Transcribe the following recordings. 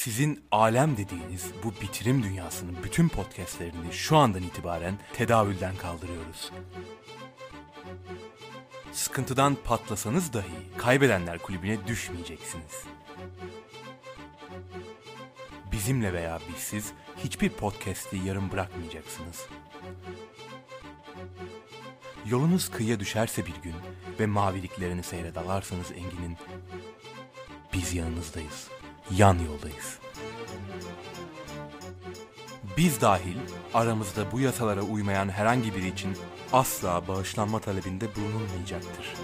Sizin alem dediğiniz bu bitirim dünyasının bütün podcastlerini şu andan itibaren tedavülden kaldırıyoruz. Sıkıntıdan patlasanız dahi kaybedenler kulübüne düşmeyeceksiniz. Bizimle veya bizsiz hiçbir podcast'i yarım bırakmayacaksınız. Yolunuz kıyıya düşerse bir gün ve maviliklerini seyre dalarsanız Engin'in biz yanınızdayız. Yan yoldayız. Biz dahil aramızda bu yasalara uymayan herhangi biri için asla bağışlanma talebinde bulunulmayacaktır.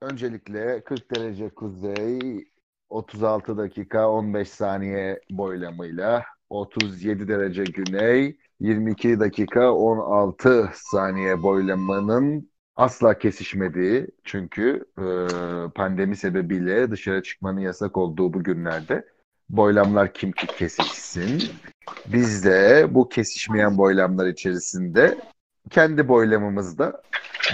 Öncelikle 40 derece kuzey 36 dakika 15 saniye boylamıyla 37 derece güney 22 dakika 16 saniye boylamanın asla kesişmediği çünkü e, pandemi sebebiyle dışarı çıkmanın yasak olduğu bu günlerde boylamlar kim ki kesişsin. Biz de bu kesişmeyen boylamlar içerisinde kendi boylamımızda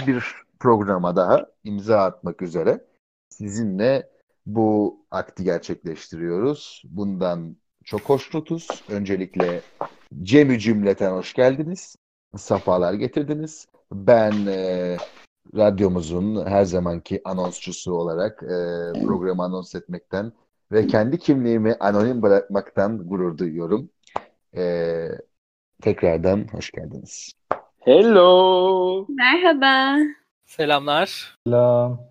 bir programa daha imza atmak üzere sizinle bu akti gerçekleştiriyoruz. Bundan çok hoşnutuz. Öncelikle Cem'i cümleten hoş geldiniz. Safalar getirdiniz. Ben e, radyomuzun her zamanki anonsçusu olarak e, programı anons etmekten ve kendi kimliğimi anonim bırakmaktan gurur duyuyorum. E, tekrardan hoş geldiniz. Hello. Merhaba. Selamlar. Selam.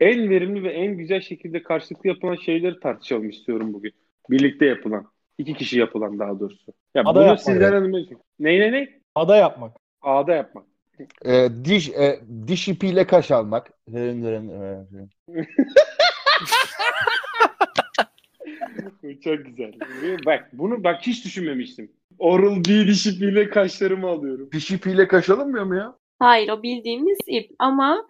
En verimli ve en güzel şekilde karşılıklı yapılan şeyleri tartışalım istiyorum bugün. Birlikte yapılan. İki kişi yapılan daha doğrusu. Ya Ada bunu sizden anlamayacağım. Ne ne ne? Ada yapmak. A'da yapmak. E, diş e, diş ipiyle kaş almak. Çok güzel. Bak bunu bak hiç düşünmemiştim. Oral B diş ipiyle kaşlarımı alıyorum. Diş ipiyle kaş alınmıyor mu ya? Hayır o bildiğimiz ip ama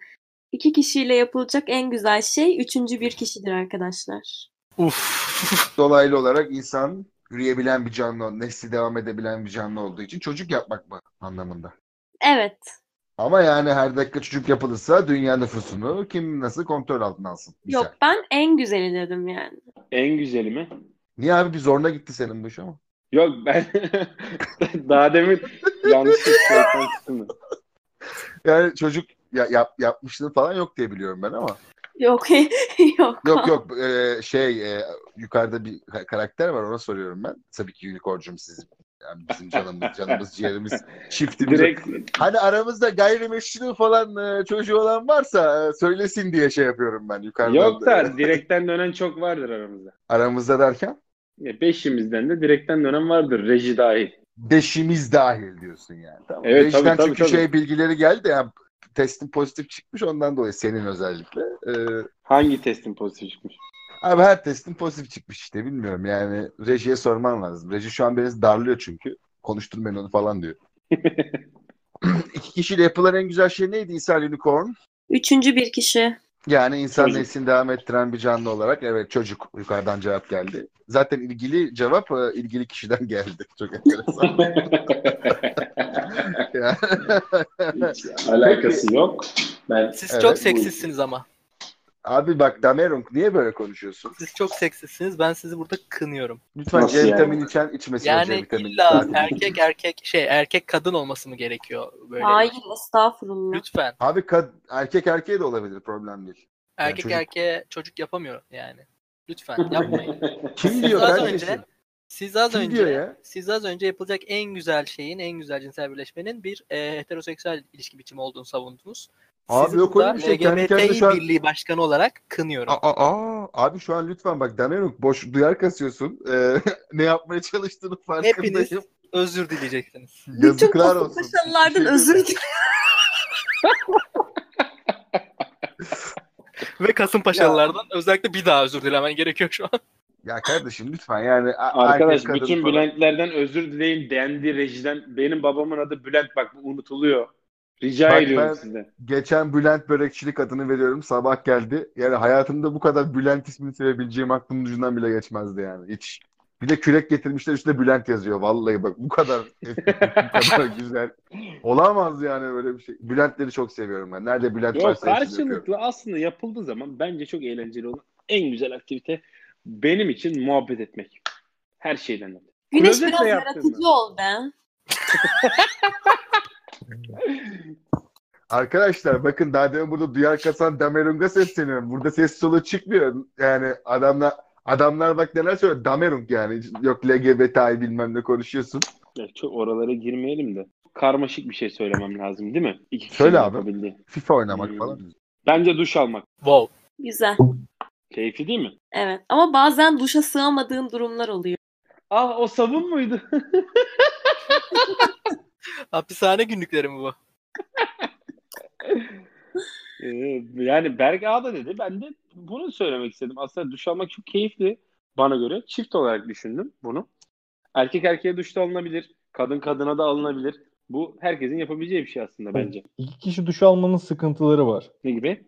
iki kişiyle yapılacak en güzel şey üçüncü bir kişidir arkadaşlar. Uf. Dolaylı olarak insan yürüyebilen bir canlı, nesli devam edebilen bir canlı olduğu için çocuk yapmak mı anlamında. Evet. Ama yani her dakika çocuk yapılırsa dünya nüfusunu kim nasıl kontrol altına alsın? Misal. Yok ben en güzeli dedim yani. En güzeli mi? Niye abi bir zoruna gitti senin bu iş ama? Yok ben daha demin yanlışlıkla kısmı. Yani çocuk ya, yap, yapmışlığı falan yok diye biliyorum ben ama. Yok yok. Yok yok e, şey e, yukarıda bir ka- karakter var ona soruyorum ben. Tabii ki unicorn'cum sizin. Yani bizim canımız, canımız, ciğerimiz, çiftimiz. Direkt Hani aramızda gayrimeşru falan e, çocuğu olan varsa e, söylesin diye şey yapıyorum ben yukarıdan. yok da direkten dönen çok vardır aramızda. Aramızda derken Ya Beşimizden de direkten dönen vardır. Reji dahil. beşimiz dahil diyorsun yani. Tamam. Evet, Rejiden tabii, tabii, çünkü tabii. şey bilgileri geldi yani testin pozitif çıkmış ondan dolayı senin özellikle. Ee, Hangi testin pozitif çıkmış? abi her testin pozitif çıkmış işte bilmiyorum yani rejiye sorman lazım. Reji şu an beni darlıyor çünkü. Konuşturmayın onu falan diyor. İki kişiyle yapılan en güzel şey neydi İsa Unicorn? Üçüncü bir kişi. Yani insan Çocuk. neslini devam ettiren bir canlı olarak evet çocuk yukarıdan cevap geldi. Zaten ilgili cevap e, ilgili kişiden geldi. Çok enteresan. Yani- Hiç alakası yok. Ben Siz Evet, çok bu- seksistsiniz ama. Abi bak Damerung niye böyle konuşuyorsun? Siz çok seksistsiniz. Ben sizi burada kınıyorum. Lütfen Nasıl C yani? vitamini içen içmesin C Yani vitamini. illa Zaten. erkek erkek şey erkek kadın olması mı gerekiyor böyle? Hayır estağfurullah. Lütfen. Abi kad- erkek erkeğe de olabilir problem değil. Erkek çocuk- erkeğe çocuk yapamıyor yani. Lütfen yapmayın. Kim Siz diyor az önce siz az Kim önce diyor ya? siz az önce yapılacak en güzel şeyin, en güzel cinsel birleşmenin bir e, heteroseksüel ilişki biçimi olduğunu savundunuz. Abi yok öyle bir şey. Kendi kendine şu an- Birliği Başkanı olarak kınıyorum. Aa, aa, abi şu an lütfen bak Damerung boş duyar kasıyorsun. Ee, ne yapmaya çalıştığını farkındayım. Hepiniz özür dileyeceksiniz. Bütün Yazıklar olsun. Kasımpaşalılardan Bir şey özür dilerim. Ve Kasımpaşalılardan özellikle bir daha özür dilemen gerekiyor şu an. Ya kardeşim lütfen yani. Arkadaş bütün falan. Bülentlerden özür dileyin dendi rejiden. Benim babamın adı Bülent bak bu unutuluyor. Rica Bak ediyorum ben- sizden. Geçen Bülent Börekçilik adını veriyorum. Sabah geldi. Yani hayatımda bu kadar Bülent ismini sevebileceğim aklımın ucundan bile geçmezdi yani. Hiç. Bir de kürek getirmişler üstüne Bülent yazıyor. Vallahi bak bu kadar bu kadar güzel. Olamaz yani böyle bir şey. Bülentleri çok seviyorum ben. Nerede Bülent Yok varsa karşılıklı aslında yapıldığı zaman bence çok eğlenceli olan en güzel aktivite benim için muhabbet etmek. Her şeyden öte. Güneş Klozetle biraz yaratıcı ol be. Arkadaşlar bakın daha demin burada duyar kasan Damerung'a sesleniyorum. Burada ses solu çıkmıyor. Yani adamlar adamlar bak neler söylüyor. Damerung yani. Yok LGBT'yi bilmem ne konuşuyorsun. Ya çok oralara girmeyelim de. Karmaşık bir şey söylemem lazım değil mi? İki Söyle abi. yapabildiği. FIFA oynamak Hmm. falan. Bence duş almak. Wow. Güzel. Keyifli değil mi? Evet. Ama bazen duşa sığamadığın durumlar oluyor. Ah o sabun muydu? Hapishane günlükleri mi bu? Ee, yani Berk Ağa da dedi. Ben de bunu söylemek istedim. Aslında duş almak çok keyifli bana göre. Çift olarak düşündüm bunu. Erkek erkeğe duşta alınabilir. Kadın kadına da alınabilir. Bu herkesin yapabileceği bir şey aslında bence. İki kişi duş almanın sıkıntıları var. Ne gibi?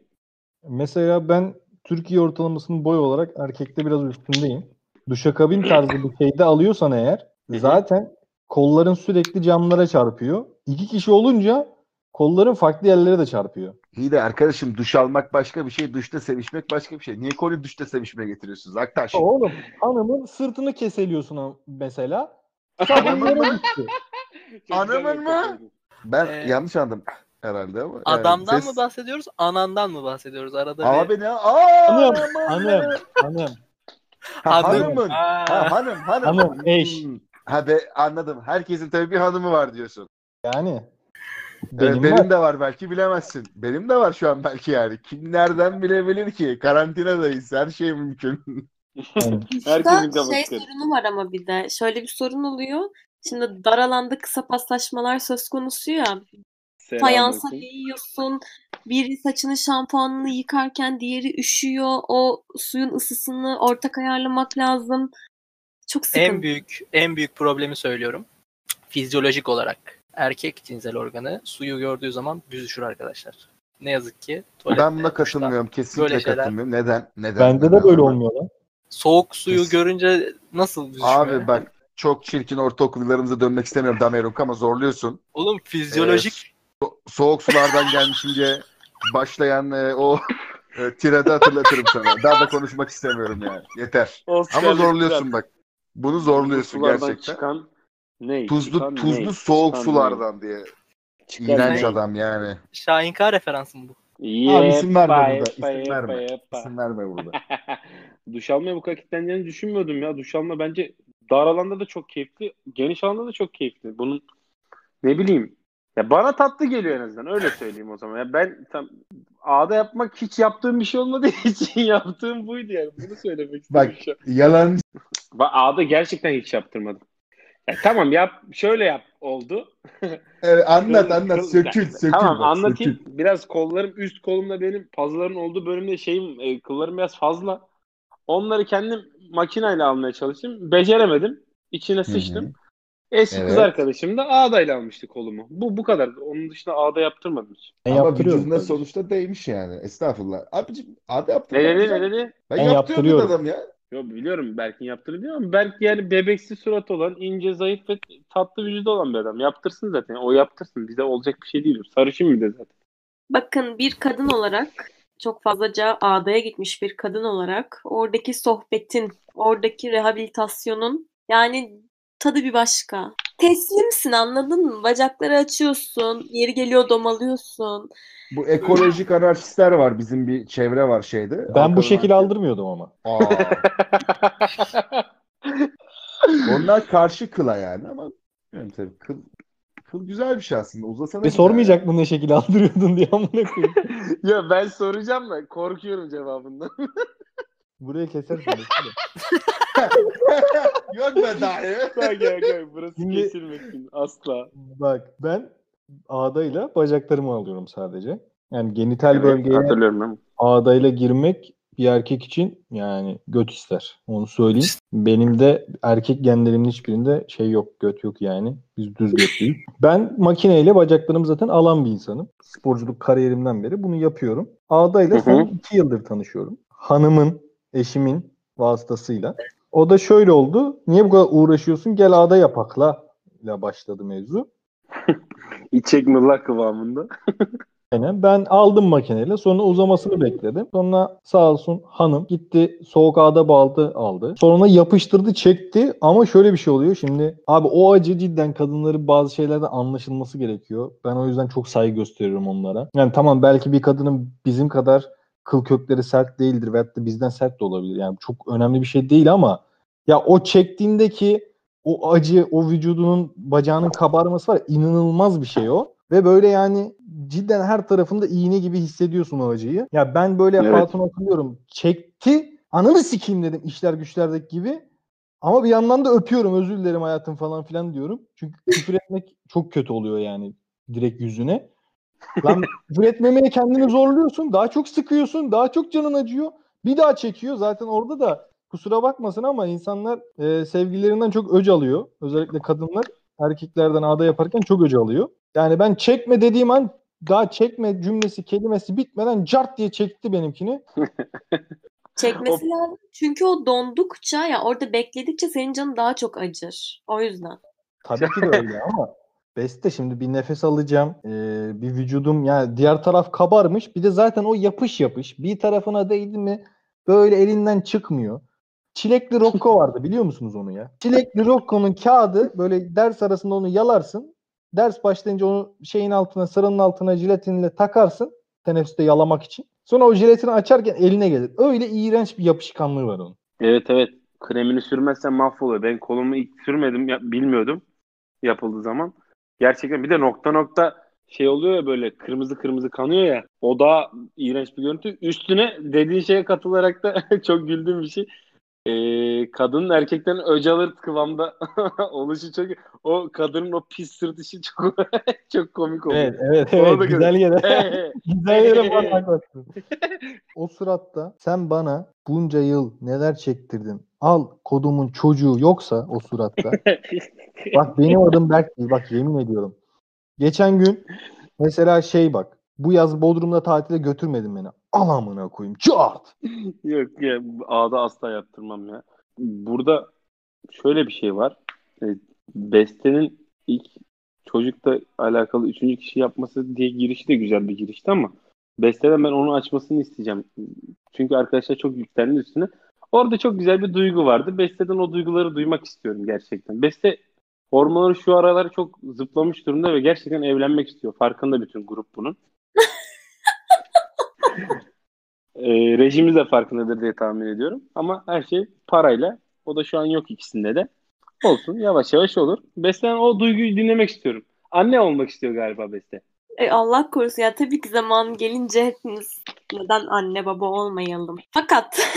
Mesela ben Türkiye ortalamasının boy olarak erkekte biraz üstündeyim. Duşakabin tarzı bir şeyde alıyorsan eğer zaten kolların sürekli camlara çarpıyor. İki kişi olunca kolların farklı yerlere de çarpıyor. İyi de arkadaşım duş almak başka bir şey. Duşta sevişmek başka bir şey. Niye konuyu duşta sevişmeye getiriyorsunuz Aktaş? Oğlum hanımın sırtını keseliyorsun mesela. Hanımın mı? nokta söyledin. Ben Ee, yanlış anladım herhalde ama. yani Adamdan ses- mı bahsediyoruz, anandan mı bahsediyoruz? Arada bir... Abi ne? Aa, Hanım, hanım, hanım. Ha, Hanım. hanımın. Ha, hanım, hanım. Hanım, eş. Ha be anladım. Herkesin tabii bir hanımı var diyorsun. Yani. Benim, Benim benim var. de var belki bilemezsin. Benim de var şu an belki yani. Kim nereden bilebilir ki? Karantinadayız. Her şey mümkün. Herkesin Duşta kafası şey sorunu var ama bir de. Şöyle bir sorun oluyor. Şimdi dar alanda kısa paslaşmalar söz konusu ya. Fayansa değiyorsun. Biri saçını şampuanını yıkarken diğeri üşüyor. O suyun ısısını ortak ayarlamak lazım. Çok sıkıntı. En büyük en büyük problemi söylüyorum. Fizyolojik olarak erkek cinsel organı suyu gördüğü zaman büzüşür arkadaşlar. Ne yazık ki tuvalette, ben buna katılmıyorum. Kesinlikle böyle şeyler- katılmıyorum. Neden? Neden? bende Neden? de böyle olmuyor lan. Soğuk suyu Kes- görünce nasıl büzüşmüyor? Abi bak çok çirkin ortaokul yıllarımıza dönmek istemiyorum Dameruk ama zorluyorsun. Oğlum fizyolojik Soğuk sulardan gelmişim diye başlayan e, o e, tirada hatırlatırım sana. Daha da konuşmak istemiyorum yani. Yeter. Oscar Ama zorluyorsun bak. Bunu zorluyorsun Sulardan gerçekten. çıkan ne? Tuzlu Çıkan tuzlu ne? soğuk Çıkan sulardan diye. ne? Çıkan İğrenç ne? adam yani. Şahinkar referansı mı bu? Abi isim verme Yepa, burada. İsim verme. yepa. İsim verme burada. Duş almaya bu kadar kitleneceğini düşünmüyordum ya. Duş alma bence dar alanda da çok keyifli. Geniş alanda da çok keyifli. Bunun ne bileyim. Ya bana tatlı geliyor en azından. Öyle söyleyeyim o zaman. Ya ben tam ağda yapmak hiç yaptığım bir şey olmadığı için yaptığım buydu yani. Bunu söylemek istedim Bak şu yalan Bak ağda gerçekten hiç yaptırmadım. Ya tamam yap şöyle yap oldu. Evet, anlat anlat sökül sökül. Tamam bak, anlatayım. sökül. Biraz kollarım üst kolumda benim pazıların olduğu bölümde şeyim e, kıllarım biraz fazla. Onları kendim makineyle almaya çalıştım. Beceremedim. İçine sıçtım. Eski kız Evet. arkadaşım da ağdayla almıştı kolumu. Bu bu kadar. Onun dışında ağda yaptırmadım hiç. Ben Ama vücuduna sonuçta değmiş yani. Estağfurullah. Abicim abi Ne yaptırma. dedi ne dedi? Ben, Ben yaptırıyorum adam ya. Yo biliyorum Berk'in yaptığını biliyorum ama Berk yani bebeksi surat olan, ince, zayıf ve tatlı vücudu olan bir adam. Yaptırsın zaten. O yaptırsın. Bize olacak bir şey değil. Sarışın bir de zaten. Bakın bir kadın olarak çok fazlaca ağdaya gitmiş bir kadın olarak oradaki sohbetin, oradaki rehabilitasyonun yani tadı bir başka. Teslimsin anladın mı? Bacakları açıyorsun, yeri geliyor domalıyorsun. Bu ekolojik anarşistler var. Bizim bir çevre var şeyde. Ben bu Halkalı şekil aldırmıyordum ama. Aa, onlar karşı kıla yani ama bilmiyorum tabii kıl, kıl güzel bir şey aslında. Uzasana Ve sormayacak mı ne şekil aldırıyordun diye amına koyayım. ya ben soracağım da korkuyorum cevabından. Buraya kesersin. bekle. ya. Yok be dahi. Bak ya bak, burası Şimdi- kesilmesin asla. Bak ben ağdayla bacaklarımı alıyorum sadece. Yani genital Evet, bölgeye ağdayla girmek bir erkek için yani göt ister. Onu söyleyeyim. Benim de erkek genlerimin hiçbirinde şey yok, göt yok yani. Biz düz götlüyüz. Ben makineyle bacaklarımı zaten alan bir insanım. Sporculuk kariyerimden beri bunu yapıyorum. Ağdayla Hı hı. son iki yıldır tanışıyorum. Hanımın, eşimin vasıtasıyla. O da şöyle oldu. Niye bu kadar uğraşıyorsun? Gel ağda yapakla ile başladı mevzu. İçek mırlak kıvamında. Aynen. Ben aldım makineyle. Sonra uzamasını bekledim. Sonra sağ olsun hanım gitti soğuk ağda baldı aldı. Sonra yapıştırdı çekti ama şöyle bir şey oluyor. Şimdi abi o acı cidden kadınların bazı şeylerde anlaşılması gerekiyor. Ben o yüzden çok saygı gösteriyorum onlara. Yani tamam belki bir kadının bizim kadar kıl kökleri sert değildir veyahut da bizden sert de olabilir. Yani çok önemli bir şey değil ama ya o çektiğindeki o acı, o vücudunun bacağının kabarması var ya, inanılmaz bir şey o. Ve böyle yani cidden her tarafında iğne gibi hissediyorsun o acıyı. Ya ben böyle Evet. hatun hatırlıyorum. Çekti. Ananı sikeyim dedim işler güçlerdeki gibi. Ama bir yandan da öpüyorum özür dilerim hayatım falan filan diyorum. Çünkü küfür etmek çok kötü oluyor yani direkt yüzüne. Lan küfür etmemeye kendini zorluyorsun. Daha çok sıkıyorsun. Daha çok canın acıyor. Bir daha çekiyor. Zaten orada da kusura bakmasın ama insanlar e, sevgililerinden çok öc alıyor. Özellikle kadınlar erkeklerden ağda yaparken çok öc alıyor. Yani ben çekme dediğim an daha çekme cümlesi kelimesi bitmeden cart diye çekti benimkini. Çekmesi lazım. Çünkü o dondukça ya orada bekledikçe senin canın daha çok acır. O yüzden. Tabii ki de öyle ama Beste şimdi bir nefes alacağım. Ee, bir vücudum yani diğer taraf kabarmış. Bir de zaten o yapış yapış. Bir tarafına değdi mi böyle elinden çıkmıyor. Çilekli Rocco vardı biliyor musunuz onu ya? Çilekli Rocco'nun kağıdı böyle ders arasında onu yalarsın. Ders başlayınca onu şeyin altına sıranın altına jelatinle takarsın. Teneffüste yalamak için. Sonra o jelatini açarken eline gelir. Öyle iğrenç bir yapışkanlığı var onun. Evet evet. Kremini sürmezsen mahvoluyor. Ben kolumu ilk sürmedim. ya- bilmiyordum yapıldığı zaman. Gerçekten bir de nokta nokta şey oluyor ya böyle kırmızı kırmızı kanıyor ya. O da iğrenç bir görüntü. Üstüne dediğin şeye katılarak da çok güldüğüm bir şey. Ee, kadının erkekten öc alır kıvamda oluşu çok o kadının o pis sırtışı çok çok komik oluyor. Evet evet evet da güzel yere. Güzel yere parmak bastın. o suratta sen bana bunca yıl neler çektirdin. Al kodumun çocuğu yoksa o suratta. bak benim adım Berk değil. Bak yemin ediyorum. Geçen gün mesela şey bak. Bu yaz Bodrum'da tatile götürmedin beni. Al amına koyayım. Çat. Yok ya ağda asla yaptırmam ya. Burada şöyle bir şey var. E, Beste'nin ilk çocukla alakalı üçüncü kişi yapması diye girişi de güzel bir girişti ama Beste'den ben onu açmasını isteyeceğim. Çünkü arkadaşlar çok yüklendi üstüne. Orada çok güzel bir duygu vardı. Beste'den o duyguları duymak istiyorum gerçekten. Beste hormonları şu aralar çok zıplamış durumda ve gerçekten evlenmek istiyor. Farkında bütün grup bunun. E, rejimiz de farkındadır diye tahmin ediyorum. Ama her şey parayla. O da şu an yok ikisinde de. Olsun yavaş yavaş olur. Beste'den o duyguyu dinlemek istiyorum. Anne olmak istiyor galiba Beste. E, Allah korusun ya tabii ki zaman gelince hepimiz neden anne baba olmayalım. Fakat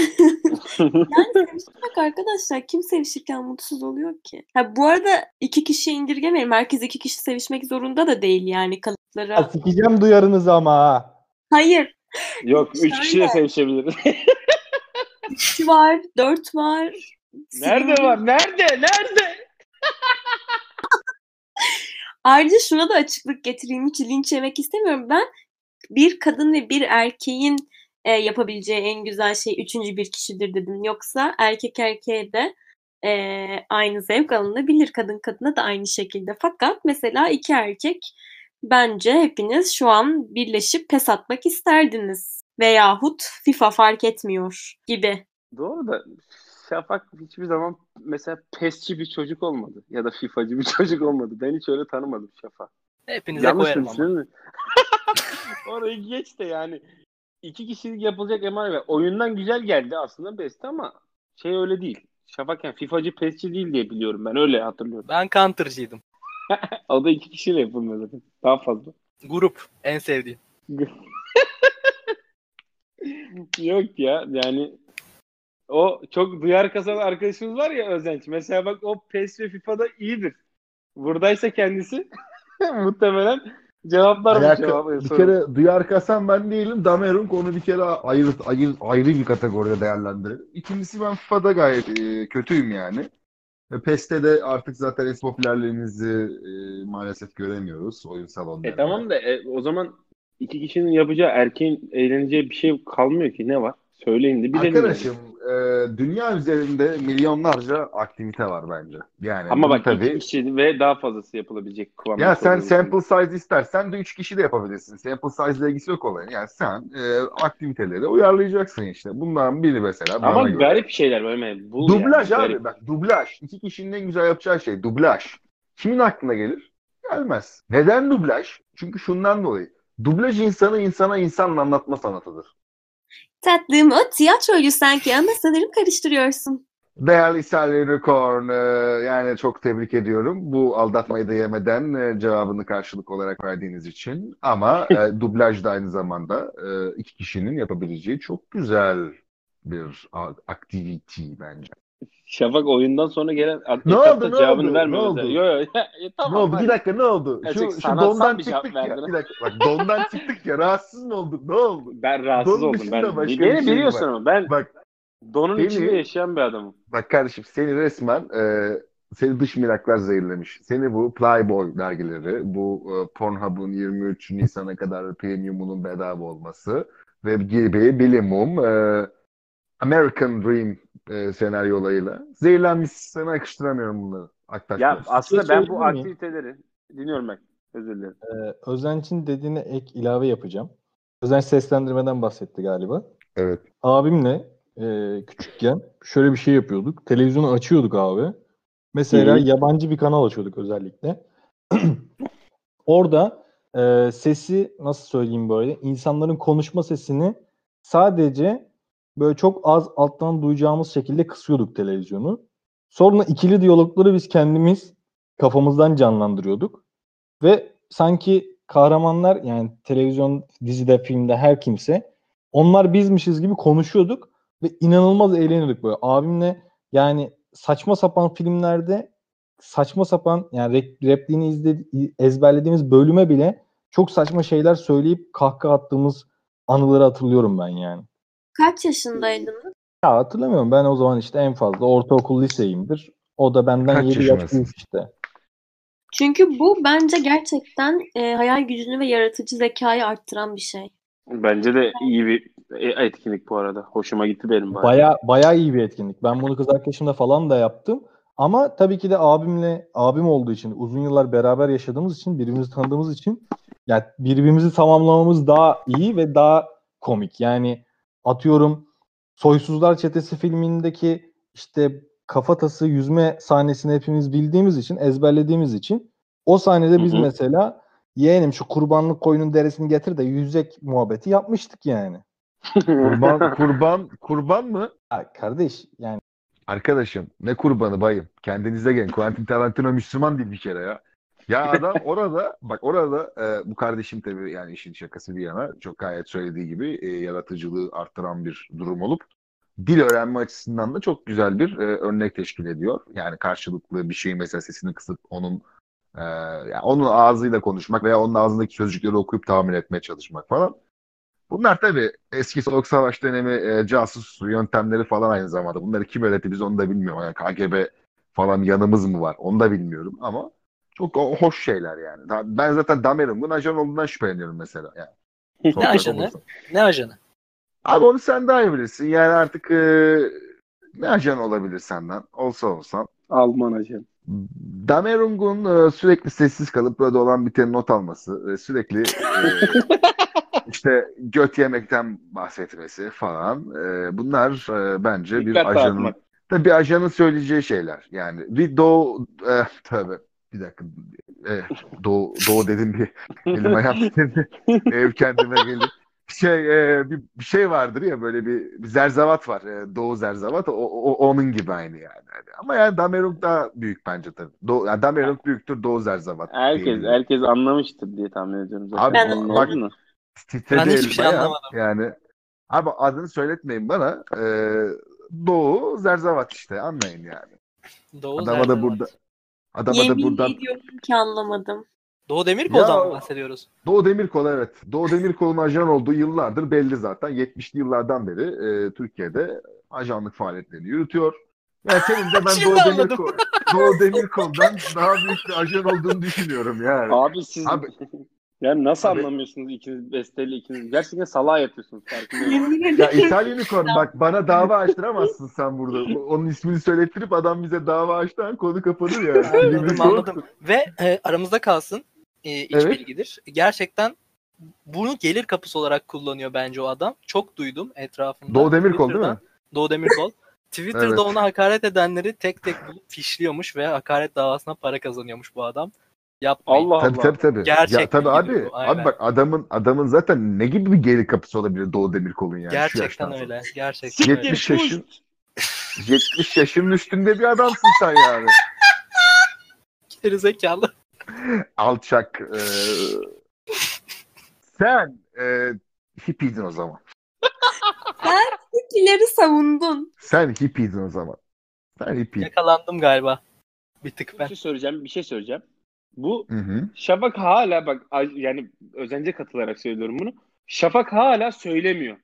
yani sevişmek arkadaşlar kim sevişirken mutsuz oluyor ki? Ha, bu arada iki kişiye indirgemeyelim. Herkes iki kişi sevişmek zorunda da değil yani kalıplara. Sikeceğim duyarınızı ama ha. Hayır. Yok üç Şöyle. kişi de sevişebiliriz. İki var, dört var. Nerede var? Nerede? Nerede? Ayrıca şuna da açıklık getireyim. Hiç linç yemek istemiyorum. Ben bir kadın ve bir erkeğin e, yapabileceği en güzel şey üçüncü bir kişidir dedim. Yoksa erkek erkeğe de e, aynı zevk alınabilir. Kadın kadına da aynı şekilde. Fakat mesela iki erkek bence hepiniz şu an birleşip pes atmak isterdiniz. Veyahut FIFA fark etmiyor gibi. Doğru da Şafak hiçbir zaman mesela pesçi bir çocuk olmadı. Ya da FIFA'cı bir çocuk olmadı. Ben hiç öyle tanımadım Şafak. Hepinize Yanlış koyarım ama. düşünüyorum? Orayı geç de yani iki kişilik yapılacak emanet ve oyundan güzel geldi aslında Beste ama şey öyle değil. Şafak yani FIFA'cı pesçi değil diye biliyorum ben öyle hatırlıyorum. Ben counter'cıydım. O da iki kişiyle yapılmıyor zaten. Daha fazla. Grup en sevdiğim. Yok ya yani o çok duyar kasan arkadaşımız var ya Özenç. Mesela bak o PES ve FIFA'da iyidir. Buradaysa kendisi muhtemelen cevaplar bu Alaka- cevabı. bir kere duyar kasan ben değilim. Damerunk onu bir kere ayrı, ayrı, ayrı bir kategoride değerlendirelim. İkincisi ben FIFA'da gayet e, kötüyüm yani. Ve PES'te de artık zaten es popülerliğimizi e, maalesef göremiyoruz oyun salonlarında. E tamam da e, o zaman iki kişinin yapacağı erkeğin eğleneceği bir şey kalmıyor ki. Ne var? Söyleyin de bilelim. Arkadaşım e, dünya üzerinde milyonlarca aktivite var bence. Yani Ama bak tabii iki kişi ve daha fazlası yapılabilecek kıvamda. ya sen sample size istersen de 3 kişi de yapabilirsin. Sample size ile ilgisi yok olayın. Yani sen e, aktiviteleri uyarlayacaksın işte. Bundan biri mesela bana Ama göre. garip şeyler böyle. Bul Dublaj yani, abi garip. bak dublaj. İki kişinin en güzel yapacağı şey dublaj. Kimin aklına gelir? Gelmez. Neden dublaj? Çünkü şundan dolayı. Dublaj insanı insana insanla anlatma sanatıdır. Tatlım o tiyatroydu sanki ama sanırım karıştırıyorsun. Değerli Sally Unicorn, e, yani çok tebrik ediyorum. Bu aldatmayı da yemeden e, cevabını karşılık olarak verdiğiniz için. Ama e, dublaj da aynı zamanda e, iki kişinin yapabileceği çok güzel bir a- activity bence. Şafak oyundan sonra gelen Ne oldu, ne cevabını oldu, verme ne oldu? Yo yo. ya, tamam, ne oldu? Bir dakika ne oldu? Ya Şu, şu dondan çıktık ya. verdin. Bir dakika bak dondan çıktık ya. Rahatsız mı olduk? Ne oldu? Ben rahatsız Don oldum. Ben beni şey biliyorsun ama ben Bak donun Beni- içinde yaşayan bir adamım. Bak kardeşim seni resmen e, seni dış miraklar zehirlemiş. Seni bu Playboy dergileri, bu e, Pornhub'un 23 Nisan'a kadar premiumunun bedava olması ve gibi bilimum e, American Dream e, senaryolarıyla zehirlenmiş. Sana yakıştıramıyorum bunları. Aktaş Ya Bey. aslında şey ben bu mi? aktiviteleri dinliyorum ben. Özür dilerim. Ee, Özenç'in dediğine ek ilave yapacağım. Özenç seslendirmeden bahsetti galiba. Evet. Abimle e, küçükken şöyle bir şey yapıyorduk. Televizyonu açıyorduk abi. Mesela hı. yabancı bir kanal açıyorduk özellikle. Orada e, sesi nasıl söyleyeyim böyle insanların konuşma sesini sadece böyle çok az alttan duyacağımız şekilde kısıyorduk televizyonu. Sonra ikili diyalogları biz kendimiz kafamızdan canlandırıyorduk. Ve sanki kahramanlar yani televizyon, dizide, filmde her kimse onlar bizmişiz gibi konuşuyorduk ve inanılmaz eğleniyorduk böyle. Abimle yani saçma sapan filmlerde saçma sapan yani rep- repliğini izledi, ezberlediğimiz bölüme bile çok saçma şeyler söyleyip kahkaha attığımız anıları hatırlıyorum ben yani. Kaç yaşındaydınız? Ya hatırlamıyorum ben o zaman işte en fazla ortaokul liseyimdir. O da benden Kaç 7 yaş yaşındasın? büyük işte. Çünkü bu bence gerçekten e, hayal gücünü ve yaratıcı zekayı arttıran bir şey. Bence de iyi bir e, etkinlik bu arada. Hoşuma gitti benim bayağı. Baya baya iyi bir etkinlik. Ben bunu kız arkadaşımla falan da yaptım. Ama tabii ki de abimle abim olduğu için uzun yıllar beraber yaşadığımız için birbirimizi tanıdığımız için yani birbirimizi tamamlamamız daha iyi ve daha komik. Yani atıyorum Soysuzlar Çetesi filmindeki işte kafatası yüzme sahnesini hepimiz bildiğimiz için ezberlediğimiz için o sahnede biz Hı hı. mesela yeğenim şu kurbanlık koyunun derisini getir de yüzecek muhabbeti yapmıştık yani. Kurban, kurban, kurban mı? Ya kardeş yani Arkadaşım ne kurbanı bayım. Kendinize gelin. Quentin Tarantino Müslüman değil bir kere ya. Ya adam orada bak orada e, bu kardeşim tabii yani işin şakası bir yana çok gayet söylediği gibi e, yaratıcılığı arttıran bir durum olup dil öğrenme açısından da çok güzel bir e, örnek teşkil ediyor. Yani karşılıklı bir şeyin mesela sesini kısıp onun e, yani onun ağzıyla konuşmak veya onun ağzındaki sözcükleri okuyup tahmin etmeye çalışmak falan. Bunlar tabii eski Soğuk Savaş dönemi e, casus yöntemleri falan aynı zamanda. Bunları kim öğretti biz onu da bilmiyorum. Yani KGB falan yanımız mı var onu da bilmiyorum ama çok o- hoş şeyler yani. Ben zaten Damerung'un ajan olduğundan şüpheleniyorum mesela. Yani. Ne ajanı? olursan. Ne ajanı? Abi onu sen daha iyi bilirsin. Yani artık e, ne ajan olabilir senden? Olsa olsan. Alman ajan. Damerung'un e, sürekli sessiz kalıp burada olan biteni not alması, e, sürekli e, işte göt yemekten bahsetmesi falan. e, bunlar e, bence bir ajanın tabii bir ajanın söyleyeceği şeyler. Yani bir doğu e, tabii bir dakika e, doğu, doğu dedim bir elim ayağım titredi. Ev kendime geldi. Şey e, bir, bir şey vardır ya böyle bir, bir zerzavat var. E, doğu zerzavat o, o- onun gibi aynı yani. Hani Ama yani Damerung daha büyük bence tabii. Doğu, yani Damerung büyüktür doğu zerzavat. Herkes diyebilirim. herkes anlamıştır diye tahmin ediyorum zaten. Abi Ben- bak-. Titredi Ben hiçbir şey anlamadım. Yani abi adını söyletmeyin bana. E, doğu zerzavat işte anlayın yani. Doğu Adama da burada adama da Yemin buradan ediyorum ki anlamadım. Doğu Demirkol'dan Ya- mı bahsediyoruz? Doğu Demirkol evet. Doğu Demirkol'un ajan olduğu yıllardır belli zaten. 70'li yıllardan beri e, Türkiye'de ajanlık faaliyetlerini yürütüyor. Yani senin de ben Doğu. Demirkol, Doğu Demirkol'dan daha büyük bir ajan olduğunu düşünüyorum yani. Abi siz Abi- Yani nasıl Abi- anlamıyorsunuz ikiniz besteli ikiniz? Gerçekten salağa yatıyorsunuz farkındayım. Yemin Ya. İthal Unicorn bak bana dava açtıramazsın sen burada. Onun ismini söylettirip adam bize dava açtan konu kapanır ya. Anladım Unicorn- anladım. Ve e, aramızda kalsın e, iç Evet. bilgidir. Gerçekten bunu gelir kapısı olarak kullanıyor bence o adam. Çok duydum etrafında. Doğu Demirkol değil mi? Doğu Demirkol. Twitter'da Evet. ona hakaret edenleri tek tek bulup fişliyormuş ve hakaret davasına para kazanıyormuş bu adam. Yapmayın. Allah Tabii Allah. tabii tabii. Gerçek ya tabii abi. bu, aynen. Abi bak adamın adamın zaten ne gibi bir geri kapısı olabilir Doğu Demirkol'un yani şu Gerçekten sonra. öyle. Gerçekten öyle. 70 yaşın 70 yaşının üstünde bir adamsın sen yani. Geri zekalı. Alçak. e, sen e, hippiydin o zaman. Hippileri savundun. Sen hippiydin o zaman. Sen hippiydin. Yakalandım galiba. Bir tık Bir ben. şey söyleyeceğim, bir şey söyleyeceğim. Bu Hı hı. Şafak hala bak yani özence katılarak söylüyorum bunu. Şafak hala söylemiyor.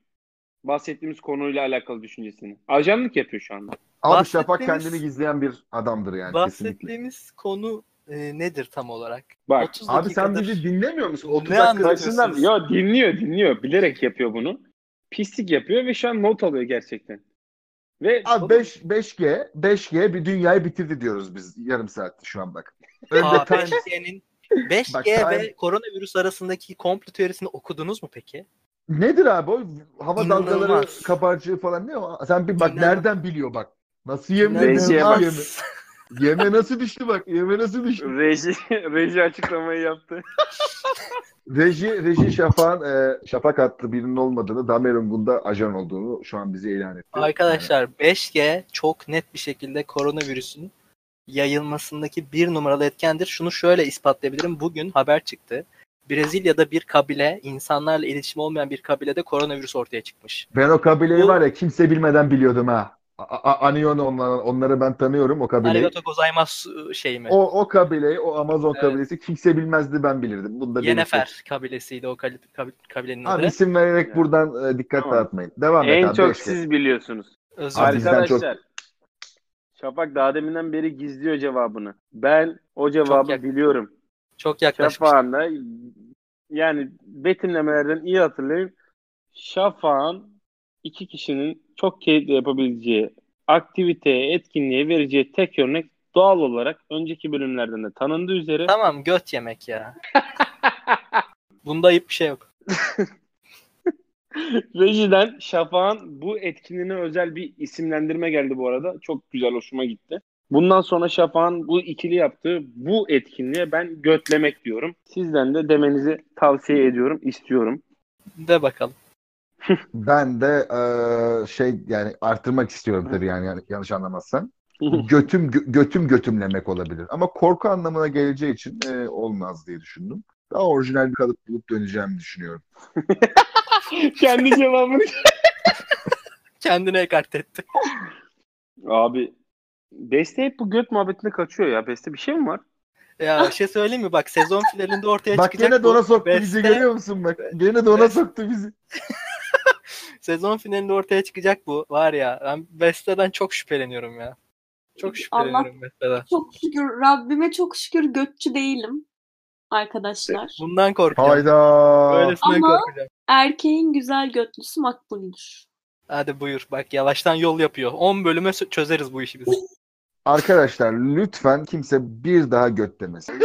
Bahsettiğimiz konuyla alakalı düşüncesini. Ajanlık yapıyor şu anda. Abi Şafak kendini gizleyen bir adamdır yani kesinlikle. Bahsettiğimiz konu e, nedir tam olarak? Bak 30 Abi sen bizi dinlemiyor musun? 30 Ne dakika anlatıyorsun? karşısından ya dinliyor dinliyor bilerek yapıyor bunu. Pislik yapıyor ve şu an not alıyor gerçekten. Ve Abi 5 5G 5G bir dünyayı bitirdi diyoruz biz yarım saatte şu an bak. Önde Aa, time- 5G'nin 5G Bak, ve time- koronavirüs arasındaki komplo teorisini okudunuz mu peki? Nedir abi o? Hava dalgaları İnanılmaz. kabarcığı falan ne o? Sen bir bak İnanılmaz. nereden biliyor bak. Nasıl? Rejiye bak. yeme? Yeme nasıl düştü bak. Yeme nasıl düştü? reji reji açıklamayı yaptı. Reji, Reji Şafak'ın e, Şafak adlı birinin olmadığını, Damer'in bunda ajan olduğunu şu an bize ilan etti. Arkadaşlar 5G çok net bir şekilde koronavirüsün yayılmasındaki bir numaralı etkendir. Şunu şöyle ispatlayabilirim. Bugün haber çıktı. Brezilya'da bir kabile, insanlarla iletişim olmayan bir kabilede koronavirüs ortaya çıkmış. Ben o kabileyi Bu- var ya kimse bilmeden biliyordum ha. Anion onları, onları ben tanıyorum o kabileyi. Arigato gozaimasu şey mi? O, o kabileyi, o Amazon Evet. kabilesi kimse bilmezdi ben bilirdim. Bunu da belirtelim. Yenefer kabilesiydi o kabilenin Abi adı. isim vererek Ya. buradan e, dikkat Tamam. dağıtmayın. Devam et En abi. çok kez. siz biliyorsunuz. Özür Abi Arkadaşlar Şafak daha deminden beri gizliyor cevabını. Ben o cevabı yak- biliyorum. Çok yaklaşmış. Şafak'ın da yani betimlemelerden iyi hatırlayın. Şafak'ın iki kişinin çok keyifli yapabileceği aktiviteye, etkinliğe vereceği tek örnek doğal olarak önceki bölümlerden de tanındığı üzere Tamam göt yemek ya. Bunda ayıp bir şey yok. Rejiden Şafak'ın bu etkinliğine özel bir isimlendirme geldi bu arada. Çok güzel hoşuma gitti. Bundan sonra Şafak'ın bu ikili yaptığı bu etkinliğe ben götlemek diyorum. Sizden de demenizi tavsiye ediyorum, istiyorum. De bakalım. Ben de e, şey yani artırmak istiyorum tabii yani, yani yanlış anlamazsan. Götüm gö- götüm götümlemek olabilir. Ama korku anlamına geleceği için e, olmaz diye düşündüm. Daha orijinal bir kalıp bulup döneceğimi düşünüyorum. Kendi cevabını. Kendine ekart etti. Abi Beste hep bu göt muhabbetine kaçıyor ya. Beste bir şey mi var? Ya bir şey söyleyeyim mi? Bak sezon finalinde ortaya Bak çıkacak gene de ona soktu bizi Beste- görüyor musun bak. Gene de ona soktu bizi. Sezon finalinde ortaya çıkacak bu. Var ya ben Beste'den çok şüpheleniyorum ya. Çok şüpheleniyorum Beste'den. Çok şükür Rabbime çok şükür götçü değilim arkadaşlar. Bundan korkacağım. Hayda. Böylesinden Ama- korkacağım. Erkeğin güzel götlüsü makbuldür. Hadi buyur. Bak yavaştan yol yapıyor. 10 bölüme çözeriz bu işi biz. Arkadaşlar lütfen kimse bir daha göt demesin.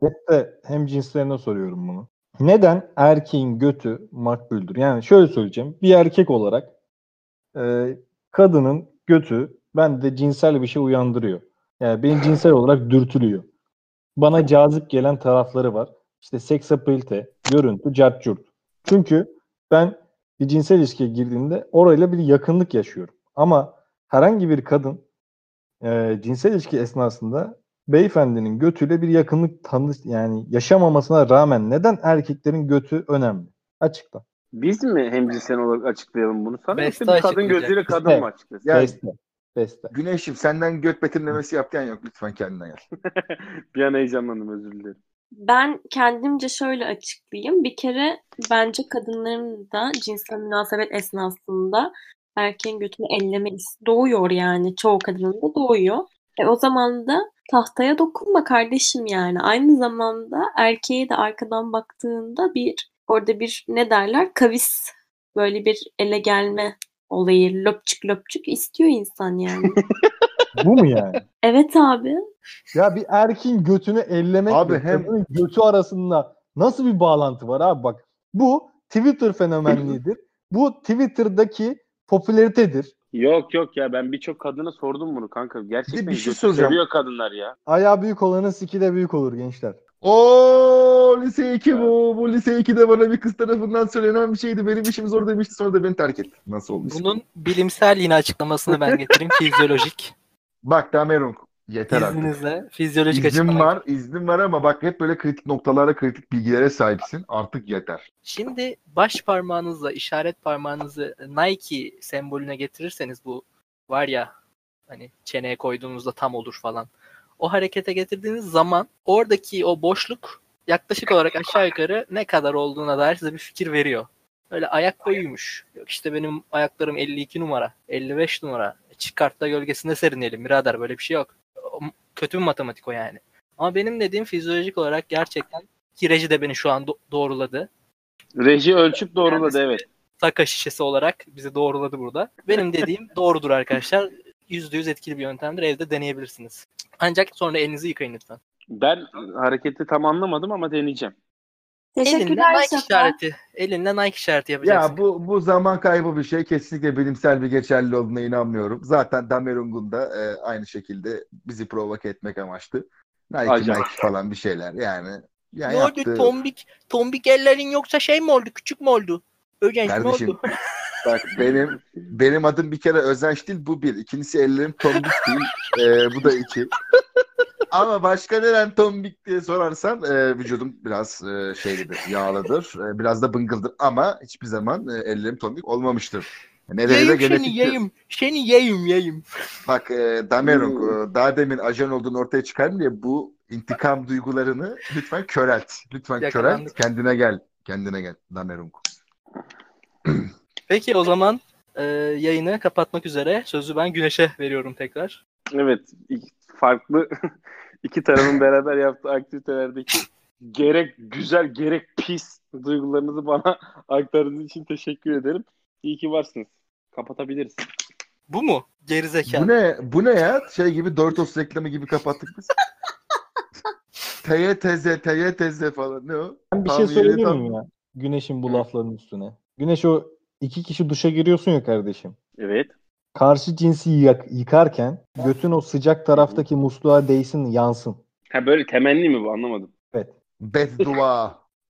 Hep de hem cinslerine soruyorum bunu. Neden erkeğin götü makbuldür? Yani şöyle söyleyeceğim. Bir erkek olarak e, kadının götü bende cinsel bir şey uyandırıyor. Yani beni cinsel olarak dürtülüyor. Bana cazip gelen tarafları var. İşte seksapilite, görüntü, cart curt. Çünkü ben bir cinsel ilişkiye girdiğimde orayla bir yakınlık yaşıyorum. Ama herhangi bir kadın e, cinsel ilişki esnasında beyefendinin götüyle bir yakınlık tanı yani yaşamamasına rağmen neden erkeklerin götü önemli? Açıkla. Biz mi hemcinsel olarak açıklayalım bunu sana? Beste kadın gözüyle kadın Beste. mı açıklasın? Yani- Beste. Beste. Güneşim senden göt betimlemesi yaptıran yok. Lütfen kendine gel. bir an heyecanlandım özür dilerim. Ben kendimce şöyle açıklayayım. Bir kere bence kadınların da cinsel münasebet esnasında erkeğin götünü elleme doğuyor yani. Çoğu kadının da doğuyor. E o zaman da tahtaya dokunma kardeşim yani. Aynı zamanda erkeğe de arkadan baktığında bir orada bir ne derler kavis böyle bir ele gelme olayı löpçük löpçük istiyor insan yani. Bu mu yani? evet abi. Ya bir erkin götünü ellemek Abi hem- götü arasında nasıl bir bağlantı var abi bak. Bu Twitter fenomenliğidir. bu Twitter'daki popülaritedir. Yok yok ya ben birçok kadına sordum bunu kanka. Gerçekten bir şey soracağım. seviyor kadınlar ya. Ayağı büyük olanın siki de büyük olur gençler. Oo lise 2 bu. Bu lise 2'de bana bir kız tarafından söylenen bir şeydi. Benim işim zor demişti sonra da beni terk etti. Nasıl oldu? Bunun bilimsel yine açıklamasını ben getireyim. Fizyolojik. Bak Damerung yeter artık. İzninizle fizyolojik İznim açıklama. var, iznim var ama bak hep böyle kritik noktalara, kritik bilgilere sahipsin. Artık yeter. Şimdi baş parmağınızla işaret parmağınızı Nike sembolüne getirirseniz bu var ya hani çeneye koyduğunuzda tam olur falan. O harekete getirdiğiniz zaman oradaki o boşluk yaklaşık olarak aşağı yukarı ne kadar olduğuna dair size bir fikir veriyor. Öyle ayak boyuymuş. Yok işte benim ayaklarım 52 numara, 55 numara. Çıkart da gölgesinde serinelim birader böyle bir şey yok. Kötü bir matematik o yani. Ama benim dediğim fizyolojik olarak gerçekten ki reji de beni şu an do- doğruladı. Reji ölçüp doğruladı evet. Saka şişesi olarak bizi doğruladı burada. Benim dediğim doğrudur arkadaşlar. %100 etkili bir yöntemdir. Evde deneyebilirsiniz. Ancak sonra elinizi yıkayın lütfen. Ben hareketi tam anlamadım ama deneyeceğim. Teşekkürler Nike Şafak. işareti. Elinle Nike işareti yapacaksın. Ya bu bu zaman kaybı bir şey. Kesinlikle bilimsel bir geçerli olduğuna inanmıyorum. Zaten Damerung'un da e, aynı şekilde bizi provoke etmek amaçlı. Nike, Acayip. Nike falan bir şeyler yani. Ya ne oldu yaptığı- tombik? Tombik ellerin yoksa şey mi oldu? Küçük mü oldu? Ögenç mi Kardeşim oldu? bak benim benim adım bir kere Özenç değil bu bir. İkincisi ellerim tombik değil. E, bu da iki. Ama başka neden tombik diye sorarsan e, vücudum biraz e, şeylidir, yağlıdır. E, biraz da bıngıldır ama hiçbir zaman e, ellerim tombik olmamıştır. Nedeni de Yiyeyim seni genetik. yiyeyim. Seni yiyeyim yiyeyim. Bak e, Damerung Hmm. e, daha demin ajan olduğunu ortaya çıkardım diye bu intikam duygularını lütfen körelt. Lütfen körelt. Yakalandık. Kendine gel. Kendine gel Damerung. Peki o zaman e, yayını kapatmak üzere sözü ben Güneş'e veriyorum tekrar. Evet. Farklı iki tarafın beraber yaptığı aktivitelerdeki gerek güzel gerek pis duygularınızı bana aktardığınız için teşekkür ederim. İyi ki varsınız. Kapatabiliriz. Bu mu? Gerizekalı. Bu ne? Bu ne ya? Şey gibi Doritos reklamı gibi kapattık biz. TYTZ, TYTZ falan ne o? Ben bir Tam şey söyleyeyim tam- mi ya? Güneş'in bu laflarının üstüne. Güneş o iki kişi duşa giriyorsun ya kardeşim. Evet. Karşı cinsi yak- yıkarken götün o sıcak taraftaki musluğa değsin yansın. Ha böyle temenni mi bu anlamadım. Evet. Beddua.